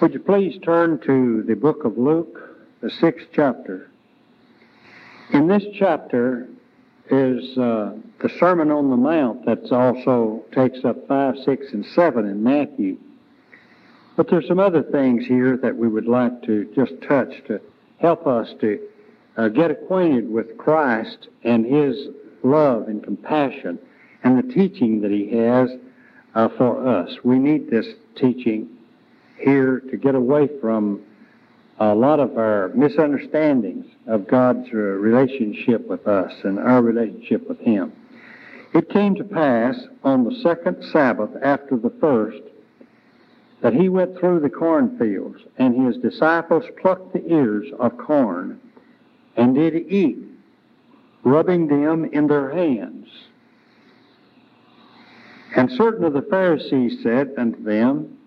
Would you please turn to the book of Luke, the sixth chapter? In this chapter is uh, the Sermon on the Mount that also takes up 5, 6, and 7 in Matthew. But there's some other things here that we would like to just touch to help us to uh, get acquainted with Christ and His love and compassion and the teaching that He has uh, for us. We need this teaching here to get away from a lot of our misunderstandings of God's uh, relationship with us and our relationship with Him. It came to pass on the second Sabbath after the first that he went through the cornfields, and his disciples plucked the ears of corn and did eat, rubbing them in their hands. And certain of the Pharisees said unto them,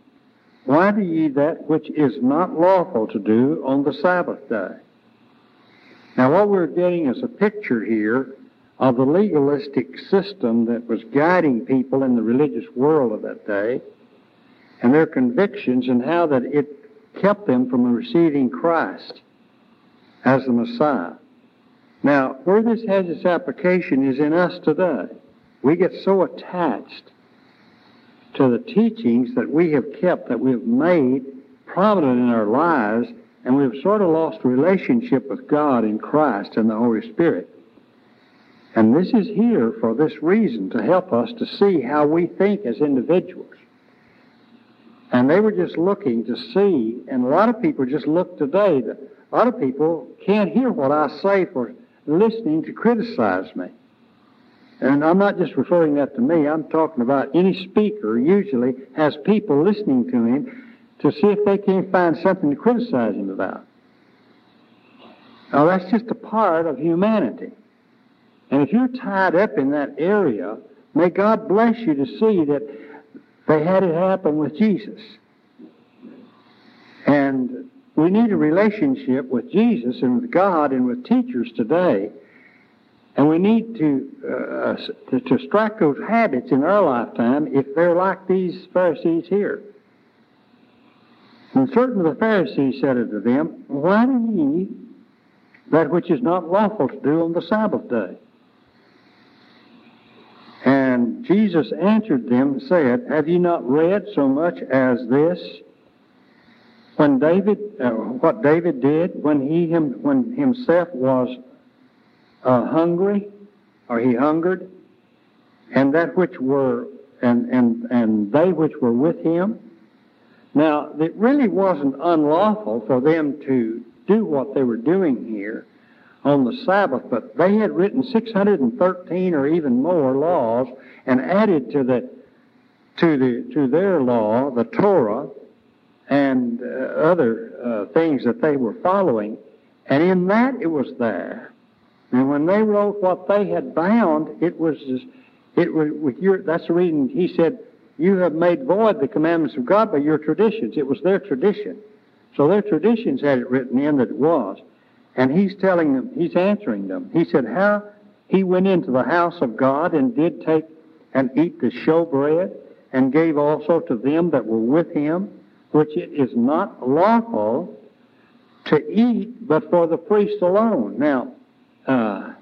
Why do ye that which is not lawful to do on the Sabbath day? Now, what we're getting is a picture here of the legalistic system that was guiding people in the religious world of that day and their convictions and how that it kept them from receiving Christ as the Messiah. Now, where this has its application is in us today. We get so attached to the teachings that we have kept, that we have made prominent in our lives, and we've sort of lost relationship with God in Christ and the Holy Spirit. And this is here for this reason, to help us to see how we think as individuals. And they were just looking to see, and a lot of people just look today. A lot of people can't hear what I say for listening to criticize me. And I'm not just referring that to me, I'm talking about any speaker usually has people listening to him to see if they can't find something to criticize him about. Now, that's just a part of humanity. And if you're tied up in that area, may God bless you to see that they had it happen with Jesus. And we need a relationship with Jesus and with God and with teachers today. And we need to, uh, to, to strike those habits in our lifetime if they're like these Pharisees here. And certain of the Pharisees said unto them, Why do ye that which is not lawful to do on the Sabbath day? And Jesus answered them and said, Have ye not read so much as this? When David, uh, what David did when he him, when himself was uh, hungry, or he hungered, and that which were and and and they which were with him. Now, it really wasn't unlawful for them to do what they were doing here on the Sabbath, but they had written 613 or even more laws and added to the to the to their law the Torah and uh, other uh, things that they were following, and in that it was there. And when they wrote what they had bound, it was it was your. That's the reason he said, "You have made void the commandments of God by your traditions." It was their tradition, so their traditions had it written in that it was. And he's telling them, he's answering them. He said, How he went into the house of God and did take and eat the showbread, and gave also to them that were with him, which it is not lawful to eat but for the priest alone. Now, uh,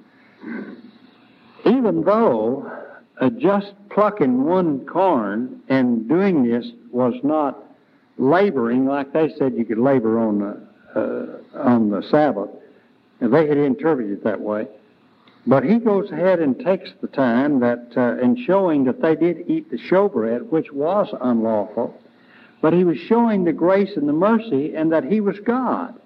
even though uh, just plucking one corn and doing this was not laboring, like they said you could labor on the, uh, on the Sabbath, and they had interpreted it that way. But he goes ahead and takes the time that, uh, in showing that they did eat the showbread, which was unlawful, but he was showing the grace and the mercy and that he was God.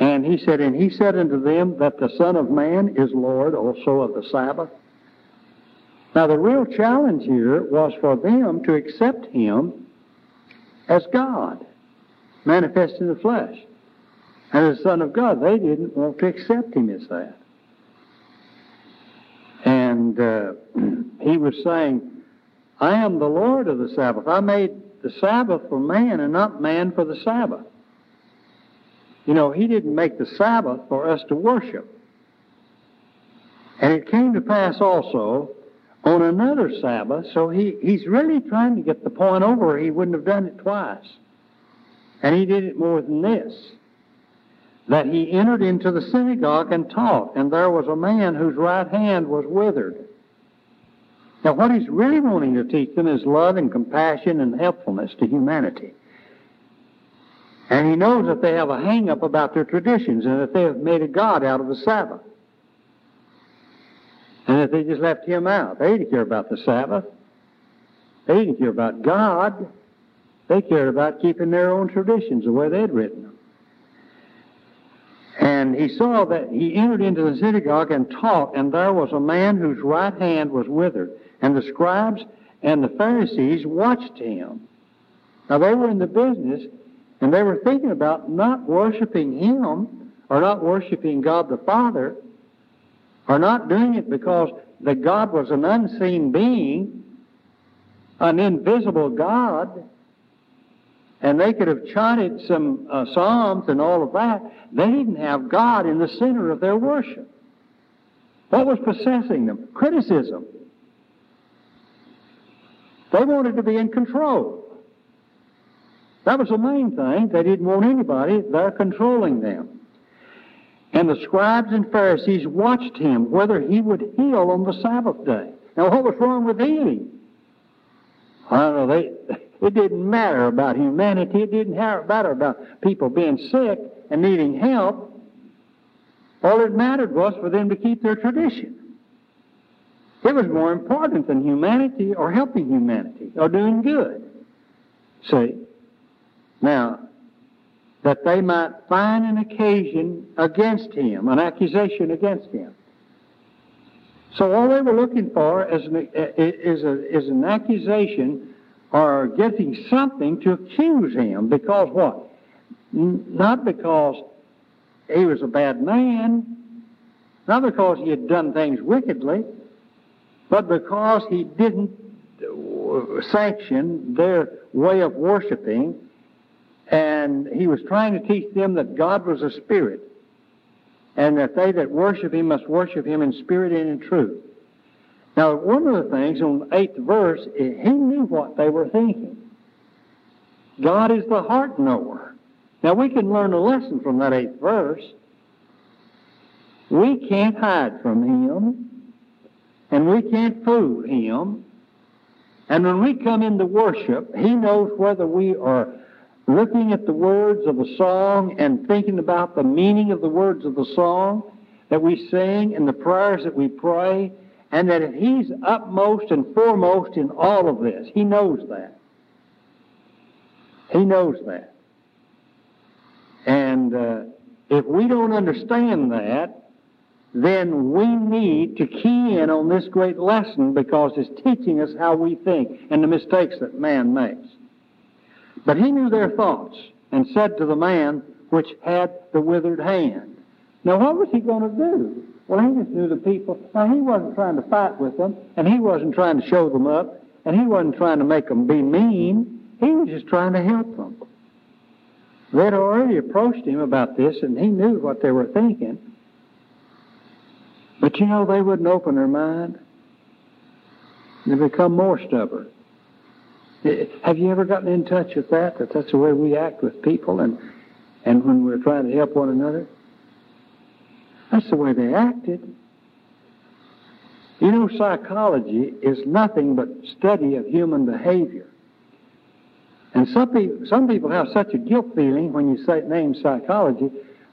And he said, And he said unto them that the Son of Man is Lord also of the Sabbath. Now, the real challenge here was for them to accept him as God, manifest in the flesh and the Son of God. They didn't want to accept him as that. And uh, he was saying, I am the Lord of the Sabbath. I made the Sabbath for man and not man for the Sabbath. You know, he didn't make the Sabbath for us to worship. And it came to pass also on another Sabbath, so he, he's really trying to get the point over. He wouldn't have done it twice. And he did it more than this that he entered into the synagogue and taught, and there was a man whose right hand was withered. Now, what he's really wanting to teach them is love and compassion and helpfulness to humanity. And he knows that they have a hang up about their traditions and that they have made a God out of the Sabbath. And that they just left him out. They didn't care about the Sabbath. They didn't care about God. They cared about keeping their own traditions the way they'd written them. And he saw that he entered into the synagogue and taught, and there was a man whose right hand was withered. And the scribes and the Pharisees watched him. Now they were in the business, and they were thinking about not worshiping him or not worshiping God the Father, are not doing it because the God was an unseen being, an invisible God, and they could have chanted some uh, psalms and all of that. They didn't have God in the center of their worship. What was possessing them? Criticism. They wanted to be in control. That was the main thing. They didn't want anybody there controlling them. And the scribes and Pharisees watched him whether he would heal on the Sabbath day. Now, what was wrong with healing? I don't know. They, it didn't matter about humanity. It didn't matter about people being sick and needing help. All it mattered was for them to keep their tradition. It was more important than humanity or helping humanity or doing good. See? Now, that they might find an occasion against him, an accusation against him. So all they were looking for is an, is, a, is an accusation or getting something to accuse him because what? Not because he was a bad man, not because he had done things wickedly, but because he didn't uh, sanction their way of worshiping and he was trying to teach them that God was a spirit, and that they that worship him must worship him in spirit and in truth. Now, one of the things on the eighth verse, eh, he knew what they were thinking. God is the heart knower. Now, we can learn a lesson from that eighth verse. We can't hide from him, and we can't fool him. And when we come into worship, he knows whether we are looking at the words of the song and thinking about the meaning of the words of the song that we sing and the prayers that we pray, and that He's upmost and foremost in all of this, He knows that. He knows that. And uh, if we don't understand that, then we need to key in on this great lesson because it's teaching us how we think and the mistakes that man makes. But he knew their thoughts and said to the man which had the withered hand. Now, what was he going to do? Well, he just knew the people. Now, he wasn't trying to fight with them, and he wasn't trying to show them up, and he wasn't trying to make them be mean. He was just trying to help them. They'd already approached him about this, and he knew what they were thinking. But you know, they wouldn't open their mind. They become more stubborn. Have you ever gotten in touch with that? That that's the way we act with people, and and when we're trying to help one another, that's the way they acted. You know, psychology is nothing but study of human behavior. And some people, some people have such a guilt feeling when you say name psychology,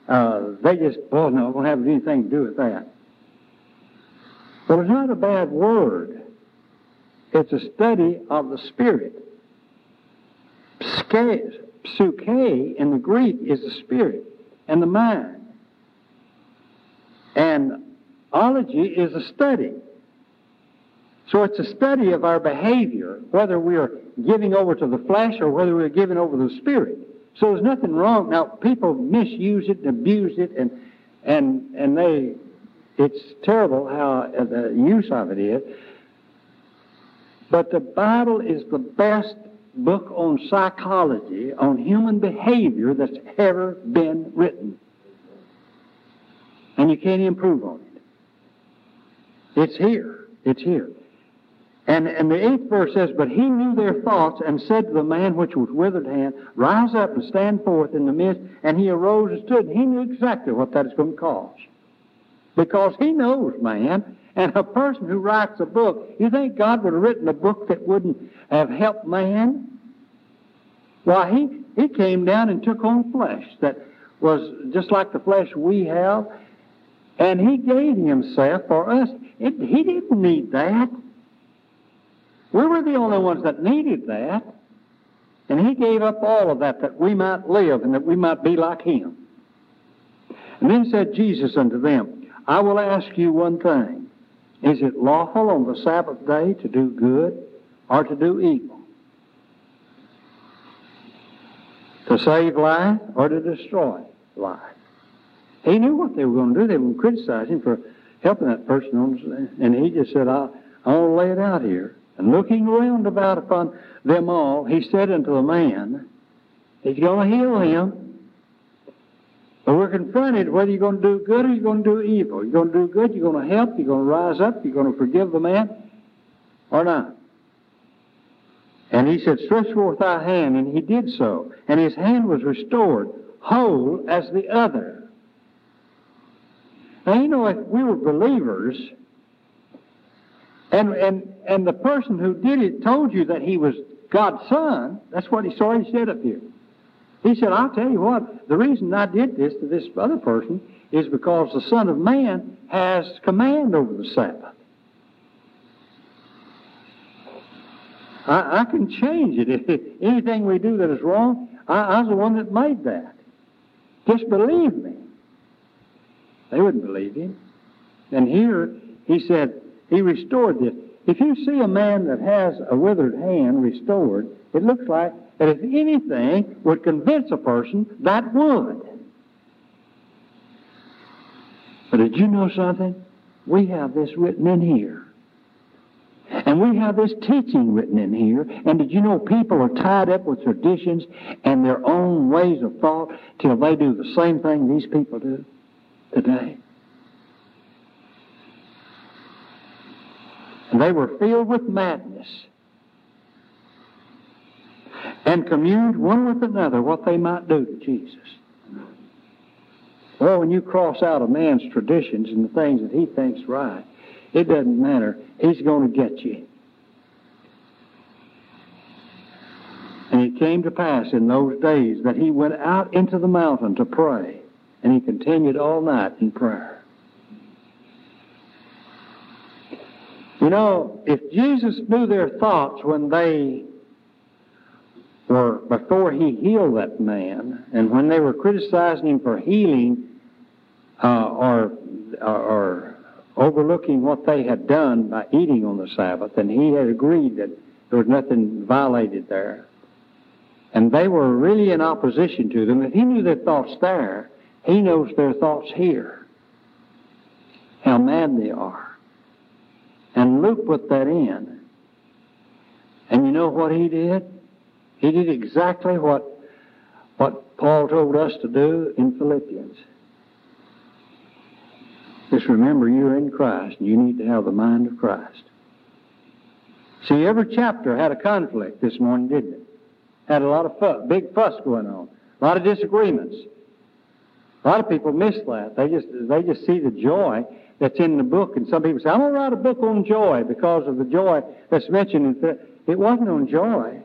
uh, they just, oh no, I don't have anything to do with that. Well, it's not a bad word. It's a study of the Spirit. Psuche in the Greek is the spirit and the mind. And ology is a study. So it's a study of our behavior, whether we are giving over to the flesh or whether we're giving over to the spirit. So there's nothing wrong. Now, people misuse it and abuse it, and, and, and they, it's terrible how uh, the use of it is. But the Bible is the best book on psychology, on human behavior that's ever been written. And you can't improve on it. It's here. It's here. And, and the eighth verse says, But he knew their thoughts and said to the man which was withered hand, Rise up and stand forth in the midst. And he arose and stood. And He knew exactly what that is going to cause. Because he knows, man. And a person who writes a book, you think God would have written a book that wouldn't have helped man? Why, he, he came down and took on flesh that was just like the flesh we have, and he gave himself for us. It, he didn't need that. We were the only ones that needed that. And he gave up all of that that we might live and that we might be like him. And then said Jesus unto them, I will ask you one thing. Is it lawful on the Sabbath day to do good or to do evil? To save life or to destroy life? He knew what they were going to do. They were him for helping that person. And he just said, I, I lay it out here. And looking round about upon them all, he said unto the man, He's going to heal him. But we're confronted whether you're going to do good or you're going to do evil. You're going to do good, you're going to help, you're going to rise up, you're going to forgive the man, or not. And he said, Stretch forth thy hand, and he did so. And his hand was restored, whole as the other. Now, you know, if we were believers, and, and, and the person who did it told you that he was God's son. That's what he, sorry he said up here. He said, I'll tell you what, the reason I did this to this other person is because the Son of Man has command over the Sabbath. I, I can change it. Anything we do that is wrong, I, I was the one that made that. Just believe me. They wouldn't believe him. And here he said, he restored this. If you see a man that has a withered hand restored, it looks like that if anything would convince a person, that would. But did you know something? We have this written in here. And we have this teaching written in here. And did you know people are tied up with traditions and their own ways of thought till they do the same thing these people do today? And they were filled with madness and communed one with another what they might do to Jesus. Well, when you cross out a man's traditions and the things that he thinks right, it doesn't matter. He's going to get you. And it came to pass in those days that he went out into the mountain to pray, and he continued all night in prayer. You know, if Jesus knew their thoughts when they were, before he healed that man, and when they were criticizing him for healing uh, or, or overlooking what they had done by eating on the Sabbath, and he had agreed that there was nothing violated there, and they were really in opposition to them, if he knew their thoughts there, he knows their thoughts here. How mad they are. And Luke put that in. And you know what he did? He did exactly what, what Paul told us to do in Philippians. Just remember you're in Christ and you need to have the mind of Christ. See, every chapter had a conflict this morning, didn't it? Had a lot of fuss, big fuss going on, a lot of disagreements. A lot of people miss that. They just they just see the joy that's in the book. And some people say, I'm to write a book on joy because of the joy that's mentioned. In it wasn't on joy.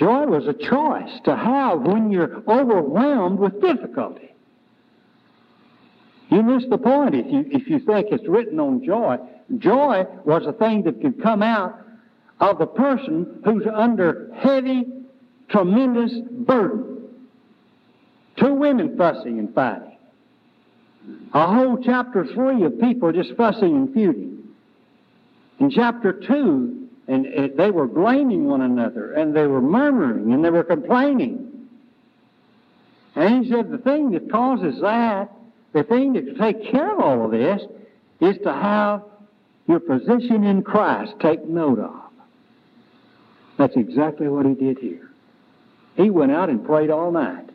Joy was a choice to have when you're overwhelmed with difficulty. You miss the point if you, if you think it's written on joy. Joy was a thing that could come out of the person who's under heavy, tremendous burden. Two women fussing and fighting. A whole chapter 3 of people just fussing and feuding. In chapter 2, and it, they were blaming one another, and they were murmuring, and they were complaining. And he said the thing that causes that, the thing that take care of all of this, is to have your position in Christ take note of. That's exactly what he did here. He went out and prayed all night.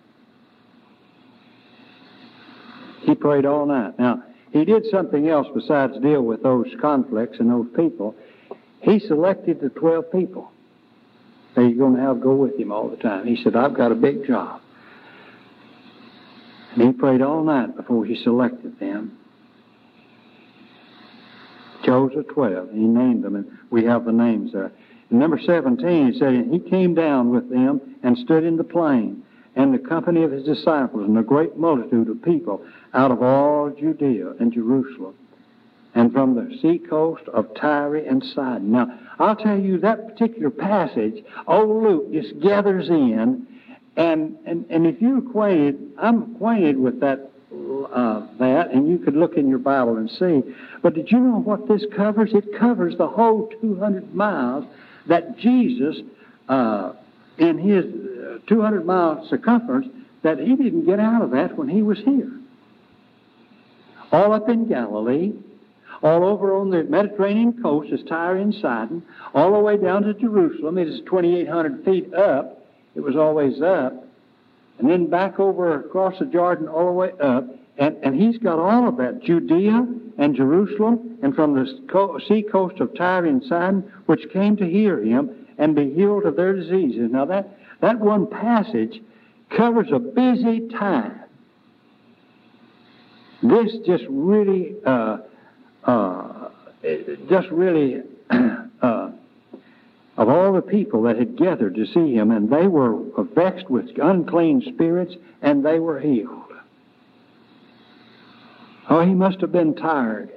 He prayed all night. Now, he did something else besides deal with those conflicts and those people. He selected the 12 people that he's going to have go with him all the time. He said, I've got a big job. And he prayed all night before he selected them. Chose the 12. He named them, and we have the names there. In number 17, he said, He came down with them and stood in the plain, and the company of his disciples, and a great multitude of people out of all Judea and Jerusalem and from the seacoast of Tyre and Sidon. Now, I'll tell you that particular passage, old Luke just gathers in, and, and, and if you're acquainted, I'm acquainted with that, uh, that, and you could look in your Bible and see. But did you know what this covers? It covers the whole 200 miles that Jesus, uh, in his uh, 200 mile circumference, that he didn't get out of that when he was here. All up in Galilee, all over on the Mediterranean coast is Tyre and Sidon, all the way down to Jerusalem. It is 2,800 feet up. It was always up. And then back over across the Jordan all the way up. And, and he's got all of that Judea and Jerusalem, and from the sea coast of Tyre and Sidon, which came to hear him and be healed of their diseases. Now, that, that one passage covers a busy time. This just really. Uh, uh, just really, uh, of all the people that had gathered to see him, and they were vexed with unclean spirits, and they were healed. Oh, he must have been tired.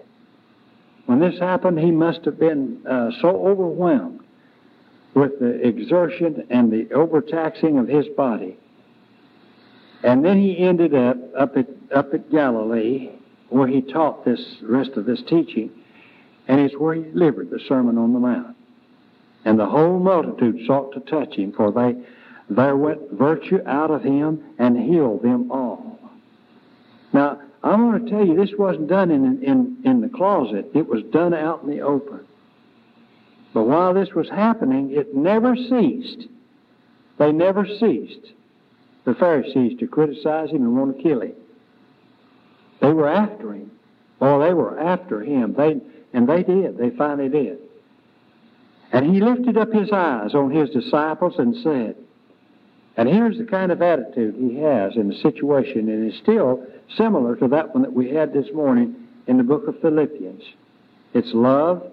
When this happened, he must have been uh, so overwhelmed with the exertion and the overtaxing of his body. And then he ended up up at, up at Galilee, where he taught this rest of this teaching, and it's where he delivered the Sermon on the Mount. And the whole multitude sought to touch him, for they there went virtue out of him and healed them all. Now, I want to tell you, this wasn't done in, in, in the closet. It was done out in the open. But while this was happening, it never ceased. They never ceased, the Pharisees, to criticize him and want to kill him. They were after him. Oh, they were after him. They and they did. They finally did. And he lifted up his eyes on his disciples and said, and here's the kind of attitude he has in the situation, and still similar to that one that we had this morning in the book of Philippians. It's love,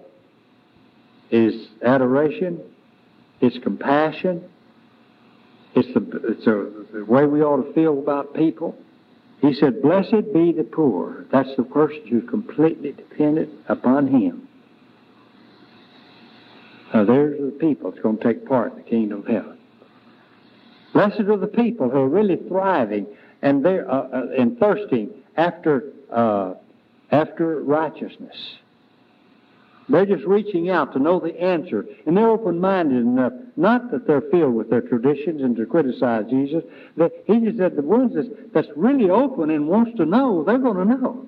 it's adoration, it's compassion, it's the, it's a, the way we ought to feel about people. He said, Blessed be the poor. That's the person who's completely dependent upon Him. Now, there's the people that's going to take part in the kingdom of heaven. Blessed are the people who are really thriving and they're uh, uh, and thirsting after uh, after righteousness. They're just reaching out to know the answer. And they're open minded enough, not that they're filled with their traditions and to criticize Jesus. That he just said the ones that's, that's really open and wants to know, they're going to know.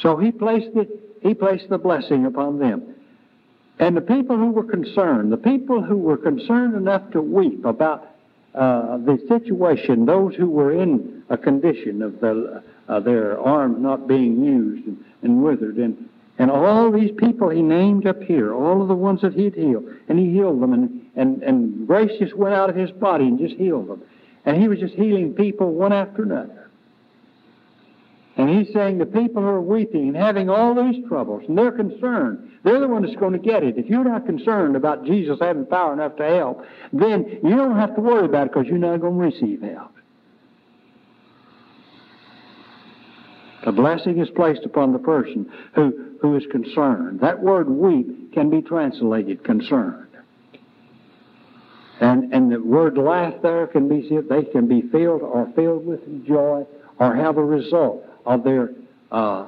So he placed the, he placed the blessing upon them. And the people who were concerned, the people who were concerned enough to weep about uh, the situation, those who were in a condition of the, uh, their arms not being used and, and withered, and and all these people he named up here, all of the ones that he'd healed, and he healed them, and, and, and grace just went out of his body and just healed them. And he was just healing people one after another. And he's saying the people who are weeping and having all these troubles, and they're concerned, they're the one that's going to get it. If you're not concerned about Jesus having power enough to help, then you don't have to worry about it because you're not going to receive help. A blessing is placed upon the person who, who is concerned. That word weep can be translated concerned. And, and the word laugh there can be, they can be filled or filled with joy or have a result of their uh,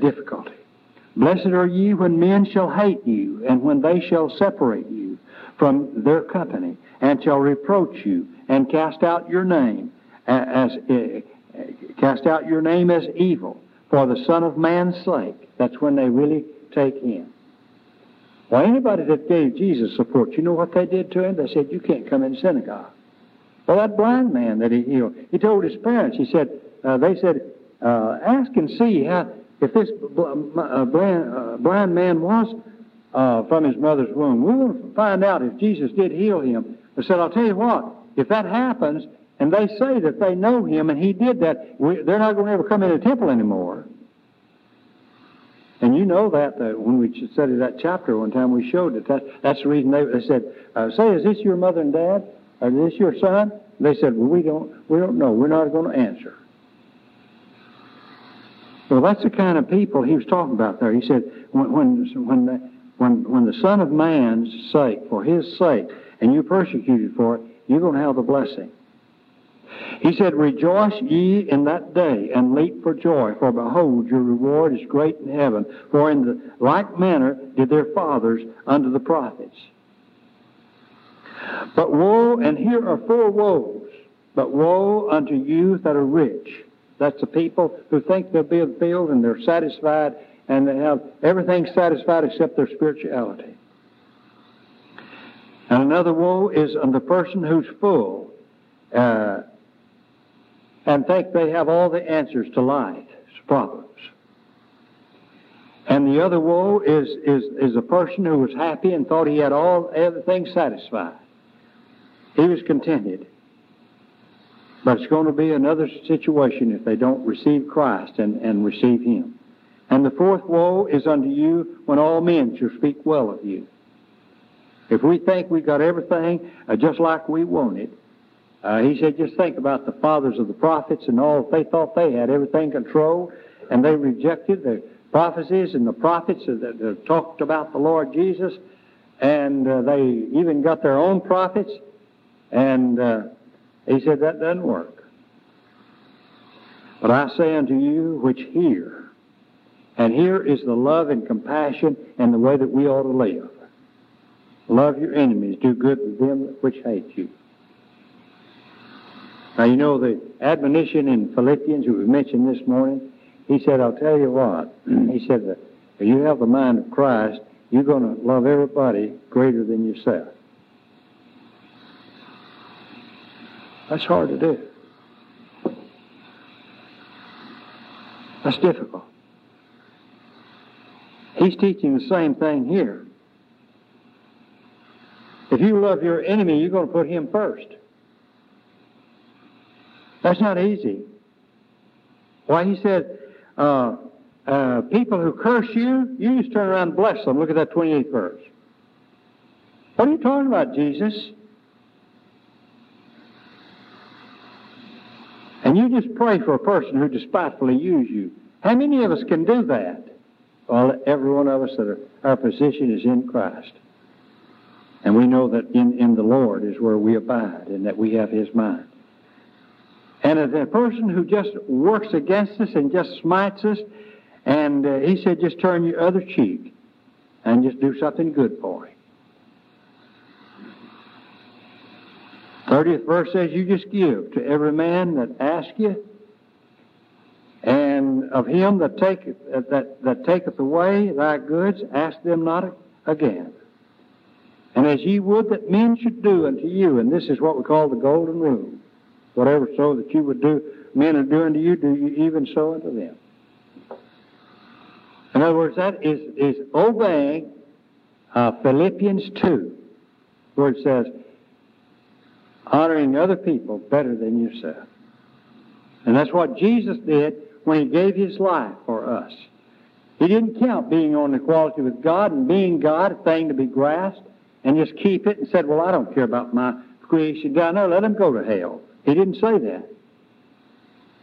difficulty. Blessed are ye when men shall hate you and when they shall separate you from their company and shall reproach you and cast out your name as, as cast out your name as evil for the Son of Man's sake. That's when they really take him. Well, anybody that gave Jesus support, you know what they did to him? They said, You can't come in synagogue. Well, that blind man that he healed, he told his parents, he said, uh, They said, uh, Ask and see how, if this uh, blind, uh, blind man was uh, from his mother's womb. We want to find out if Jesus did heal him. I said, I'll tell you what, if that happens, and they say that they know him and he did that, we, they're not going to ever come in the temple anymore. And you know that, that when we studied that chapter one time, we showed that, that that's the reason they, they said, uh, "Say, is this your mother and dad? Is this your son?" They said, "Well, we don't, we don't know. We're not going to answer." Well, that's the kind of people he was talking about there. He said, "When when when the, when when the Son of Man's sake, for His sake, and you're persecuted for it, you're going to have the blessing." He said, Rejoice ye in that day, and leap for joy, for behold, your reward is great in heaven. For in the like manner did their fathers unto the prophets. But woe, and here are four woes. But woe unto you that are rich. That's the people who think they'll be filled and they're satisfied and they have everything satisfied except their spirituality. And another woe is on the person who's full. Uh, and think they have all the answers to life's problems. And the other woe is, is, is a person who was happy and thought he had all everything satisfied. He was contented. But it's going to be another situation if they don't receive Christ and, and receive Him. And the fourth woe is unto you when all men shall speak well of you. If we think we got everything uh, just like we want it, uh, he said, just think about the fathers of the prophets and all. They thought they had everything controlled, and they rejected the prophecies and the prophets that, that talked about the Lord Jesus, and uh, they even got their own prophets. And uh, he said, that doesn't work. But I say unto you which hear, and here is the love and compassion and the way that we ought to live. Love your enemies, do good to them which hate you. Now, you know the admonition in Philippians that we mentioned this morning? He said, I'll tell you what. Mm. he said that if you have the mind of Christ, you're going to love everybody greater than yourself. That's hard to do. That's difficult. He's teaching the same thing here. If you love your enemy, you're going to put him first. That's not easy. Why, he said, uh, uh, people who curse you, you just turn around and bless them. Look at that 28th verse. What are you talking about, Jesus? And you just pray for a person who despitefully use you. How many of us can do that? Well, every one of us that are, our position is in Christ. And we know that in, in the Lord is where we abide and that we have His mind. And a person who just works against us and just smites us, and uh, he said, just turn your other cheek and just do something good for him. 30th verse says, You just give to every man that asks you, and of him that taketh, that, that taketh away thy goods, ask them not again. And as ye would that men should do unto you, and this is what we call the golden rule Whatever so that you would do, men are doing to you, do you even so unto them. In other words, that is, is obeying uh, Philippians 2, where it says, honoring other people better than yourself. And that's what Jesus did when he gave his life for us. He didn't count being on equality with God and being God a thing to be grasped and just keep it and said, well, I don't care about my creation down there. Let him go to hell. He didn't say that.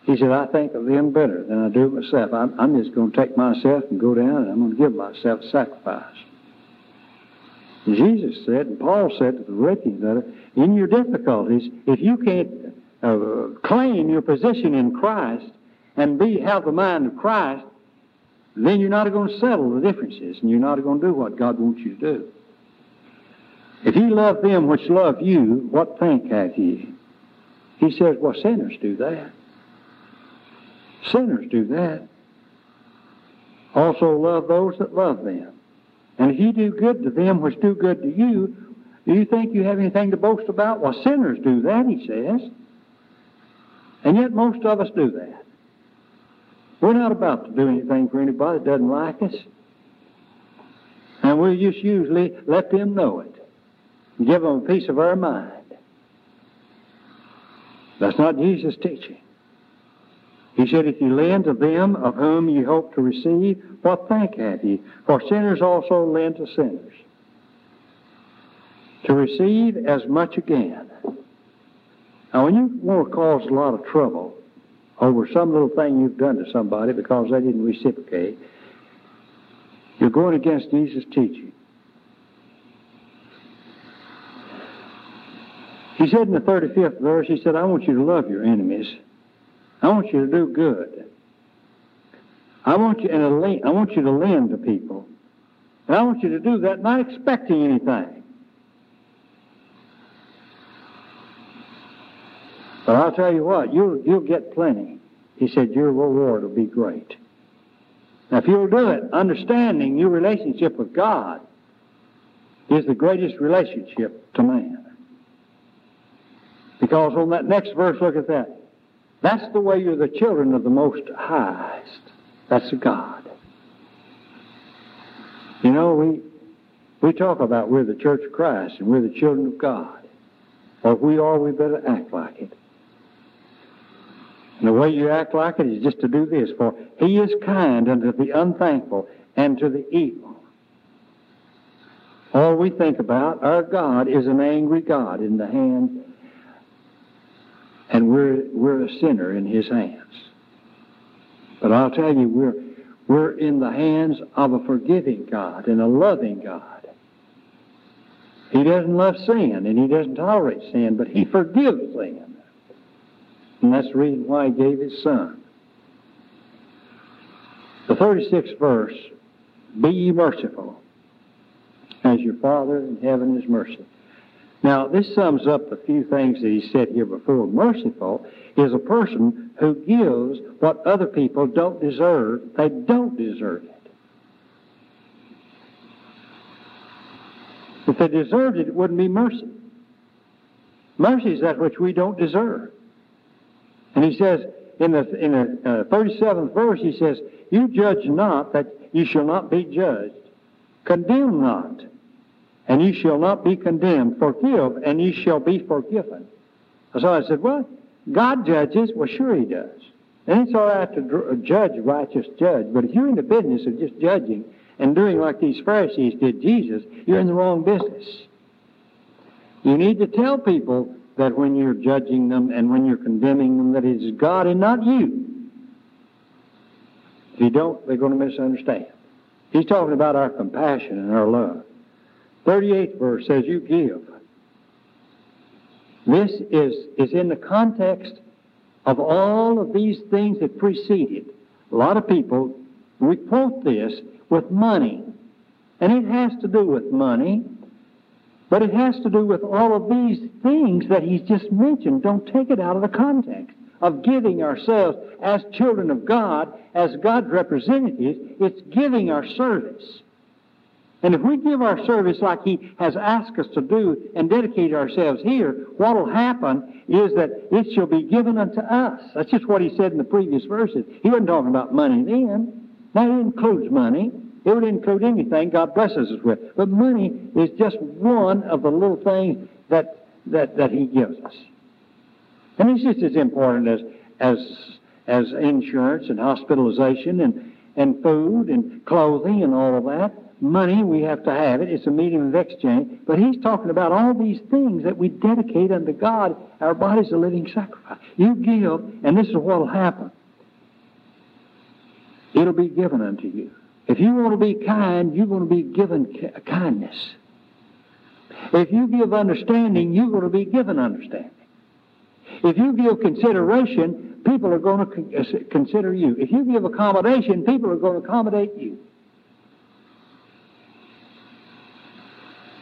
He said, I think of them better than I do myself. I'm, I'm just going to take myself and go down and I'm going to give myself a sacrifice. Jesus said, and Paul said to the that in your difficulties, if you can't uh, claim your position in Christ and be have the mind of Christ, then you're not going to settle the differences and you're not going to do what God wants you to do. If ye love them which love you, what thank have ye? He says, well, sinners do that. Sinners do that. Also love those that love them. And if you do good to them which do good to you, do you think you have anything to boast about? Well, sinners do that, he says. And yet most of us do that. We're not about to do anything for anybody that doesn't like us. And we just usually let them know it. Give them a piece of our mind. That's not Jesus' teaching. He said, If you lend to them of whom you hope to receive, what thank have ye? For sinners also lend to sinners. To receive as much again. Now, when you want to cause a lot of trouble over some little thing you've done to somebody because they didn't reciprocate, you're going against Jesus' teaching. He said in the 35th verse, he said, I want you to love your enemies. I want you to do good. I want you, and I want you to lend to people. And I want you to do that not expecting anything. But I'll tell you what, you'll, you'll get plenty. He said, your reward will be great. Now, if you'll do it, understanding your relationship with God is the greatest relationship to man. Because on that next verse, look at that. That's the way you're the children of the Most Highest. That's God. You know, we we talk about we're the Church of Christ and we're the children of God. Or if we are, we better act like it. And the way you act like it is just to do this. For he is kind unto the unthankful and to the evil. All we think about, our God is an angry God in the hand and we're, we're a sinner in his hands. But I'll tell you, we're, we're in the hands of a forgiving God and a loving God. He doesn't love sin and he doesn't tolerate sin, but he forgives sin. And that's the reason why he gave his son. The 36th verse, Be ye merciful, as your Father in heaven is merciful. Now, this sums up a few things that he said here before. Merciful is a person who gives what other people don't deserve. They don't deserve it. If they deserved it, it wouldn't be mercy. Mercy is that which we don't deserve. And he says in the, in the uh, 37th verse, he says, You judge not that you shall not be judged. Condemn not and ye shall not be condemned. Forgive, and ye shall be forgiven. So I said, well, God judges. Well, sure he does. And it's all right to judge righteous judge, but if you're in the business of just judging and doing like these Pharisees did Jesus, you're in the wrong business. You need to tell people that when you're judging them and when you're condemning them, that it's God and not you. If you don't, they're going to misunderstand. He's talking about our compassion and our love. 38th verse says, You give. This is, is in the context of all of these things that preceded. A lot of people report this with money. And it has to do with money, but it has to do with all of these things that he's just mentioned. Don't take it out of the context of giving ourselves as children of God, as God's representatives. It's giving our service. And if we give our service like He has asked us to do and dedicate ourselves here, what will happen is that it shall be given unto us. That's just what He said in the previous verses. He wasn't talking about money then. It includes money. It would include anything God blesses us with. But money is just one of the little things that, that, that He gives us. And it's just as important as, as, as insurance and hospitalization and, and food and clothing and all of that money, we have to have it. It's a medium of exchange. But he's talking about all these things that we dedicate unto God. Our body's a living sacrifice. You give, and this is what will happen. It'll be given unto you. If you want to be kind, you're going to be given kindness. If you give understanding, you're going to be given understanding. If you give consideration, people are going to uh, consider you. If you give accommodation, people are going to accommodate you.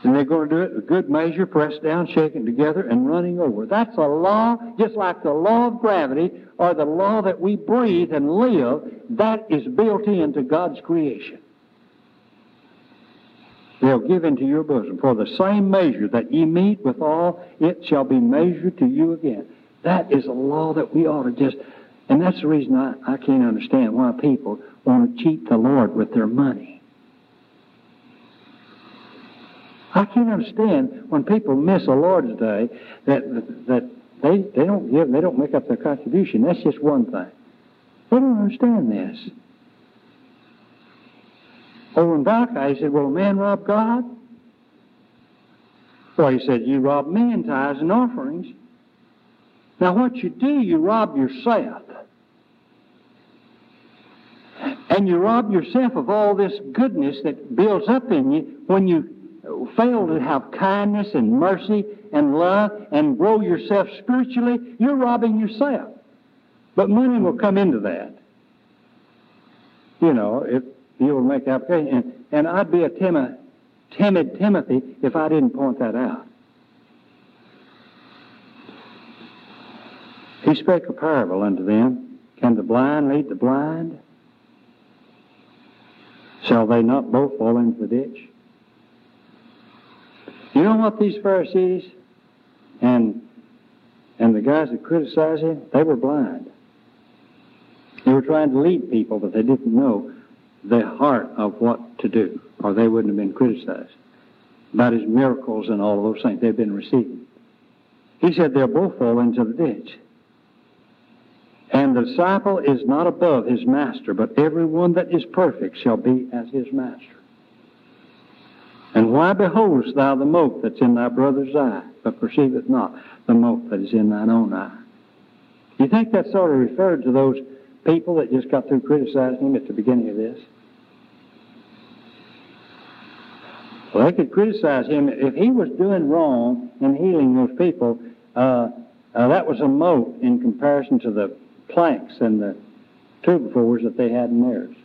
And they're going to do it with good measure, pressed down, shaken together, and running over. That's a law, just like the law of gravity or the law that we breathe and live, that is built into God's creation. They'll give into your bosom. For the same measure that ye meet withal, it shall be measured to you again. That is a law that we ought to just, and that's the reason I, I can't understand why people want to cheat the Lord with their money. I can't understand when people miss a Lord's Day that that they they don't give, they don't make up their contribution. That's just one thing. They don't understand this. Over in Malachi, he said, "Will a man rob God?" Well, he said, "You rob me in tithes and offerings." Now, what you do, you rob yourself. And you rob yourself of all this goodness that builds up in you when you fail to have kindness and mercy and love and grow yourself spiritually. You're robbing yourself. But money will come into that. You know, if you will make the application. And, and I'd be a timid, timid Timothy if I didn't point that out. He spake a parable unto them. Can the blind lead the blind? Shall they not both fall into the ditch? You know what these Pharisees and and the guys that criticized him, they were blind. They were trying to lead people, but they didn't know the heart of what to do, or they wouldn't have been criticized about his miracles and all of those things they've been receiving. He said they'll both fall into the ditch. And the disciple is not above his master, but everyone that is perfect shall be as his master. And why beholdest thou the mote that's in thy brother's eye, but perceiveth not the mote that is in thine own eye? You think that sort of referred to those people that just got through criticizing him at the beginning of this? Well, they could criticize him if he was doing wrong in healing those people. Uh, uh, that was a mote in comparison to the planks and the two-by-fours that they had in theirs.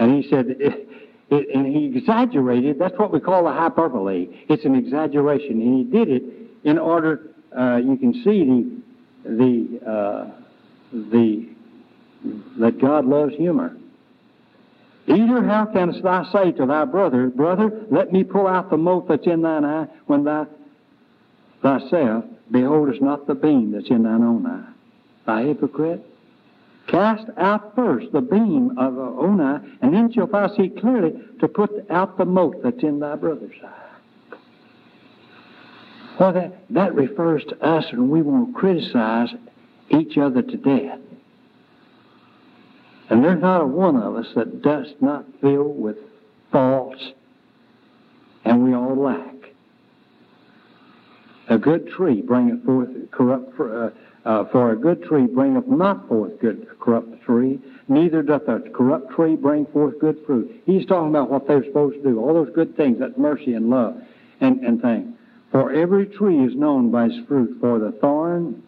And he said, it, and he exaggerated. That's what we call a hyperbole. It's an exaggeration, and he did it in order. Uh, you can see the the uh, the that God loves humor. Either how canst thou say to thy brother, Brother, let me pull out the mote that's in thine eye, when thou thyself beholdest not the beam that's in thine own eye. Thy hypocrite, cast out first the beam of thy own eye, and then shalt thou see clearly to put out the mote that's in thy brother's eye. Well, that, that refers to us when we want to criticize each other to death. And there's not a one of us that does not fill with faults, and we all lack. A good tree bringeth forth corrupt, uh, uh, for a good tree bringeth not forth good corrupt tree, neither doth a corrupt tree bring forth good fruit. He's talking about what they're supposed to do, all those good things, that mercy and love and, and things. For every tree is known by its fruit, for the thorn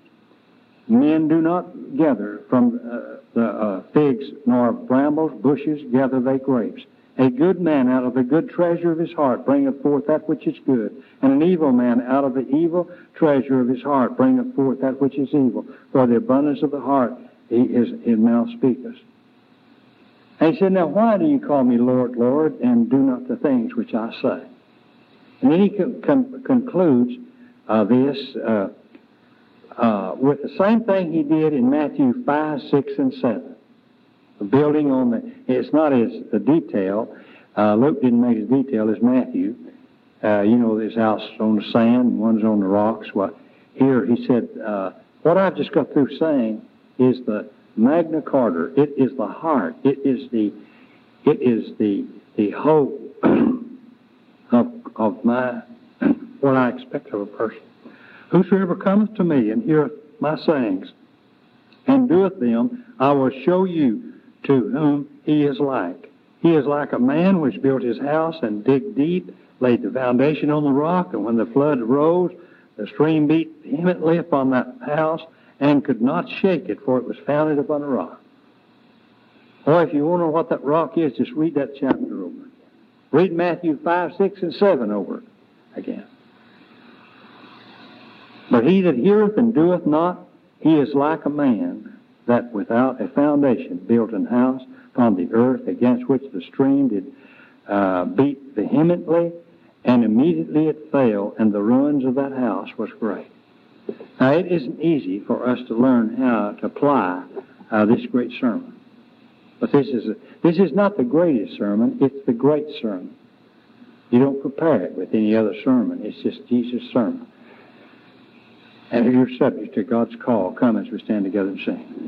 men do not gather from uh, the uh, figs, nor brambles, bushes gather they grapes. A good man out of the good treasure of his heart bringeth forth that which is good, and an evil man out of the evil treasure of his heart bringeth forth that which is evil. For the abundance of the heart he is, his mouth speaketh. And he said, Now why do you call me Lord, Lord, and do not the things which I say? And then he con- concludes uh, this uh, uh, with the same thing he did in Matthew 5, 6, and 7 building on the, it's not as detail. Uh, Luke didn't make as detail as Matthew. Uh, you know, this house on the sand, one's on the rocks. Well, here he said, uh, what I've just got through saying is the Magna Carta. It is the heart. It is the, it is the, the hope of, of my, what I expect of a person. Whosoever cometh to me and heareth my sayings and doeth them, I will show you to whom he is like. He is like a man which built his house and digged deep, laid the foundation on the rock, and when the flood rose, the stream beat vehemently upon that house and could not shake it, for it was founded upon a rock. Or if you wonder what that rock is, just read that chapter over. Read Matthew 5, 6, and 7 over again. But he that heareth and doeth not, he is like a man that without a foundation built an house upon the earth against which the stream did uh, beat vehemently, and immediately it fell, and the ruins of that house was great. Now, it isn't easy for us to learn how to apply uh, this great sermon. But this is, a, this is not the greatest sermon, it's the great sermon. You don't prepare it with any other sermon. It's just Jesus' sermon. And you're subject to God's call, come as we stand together and sing.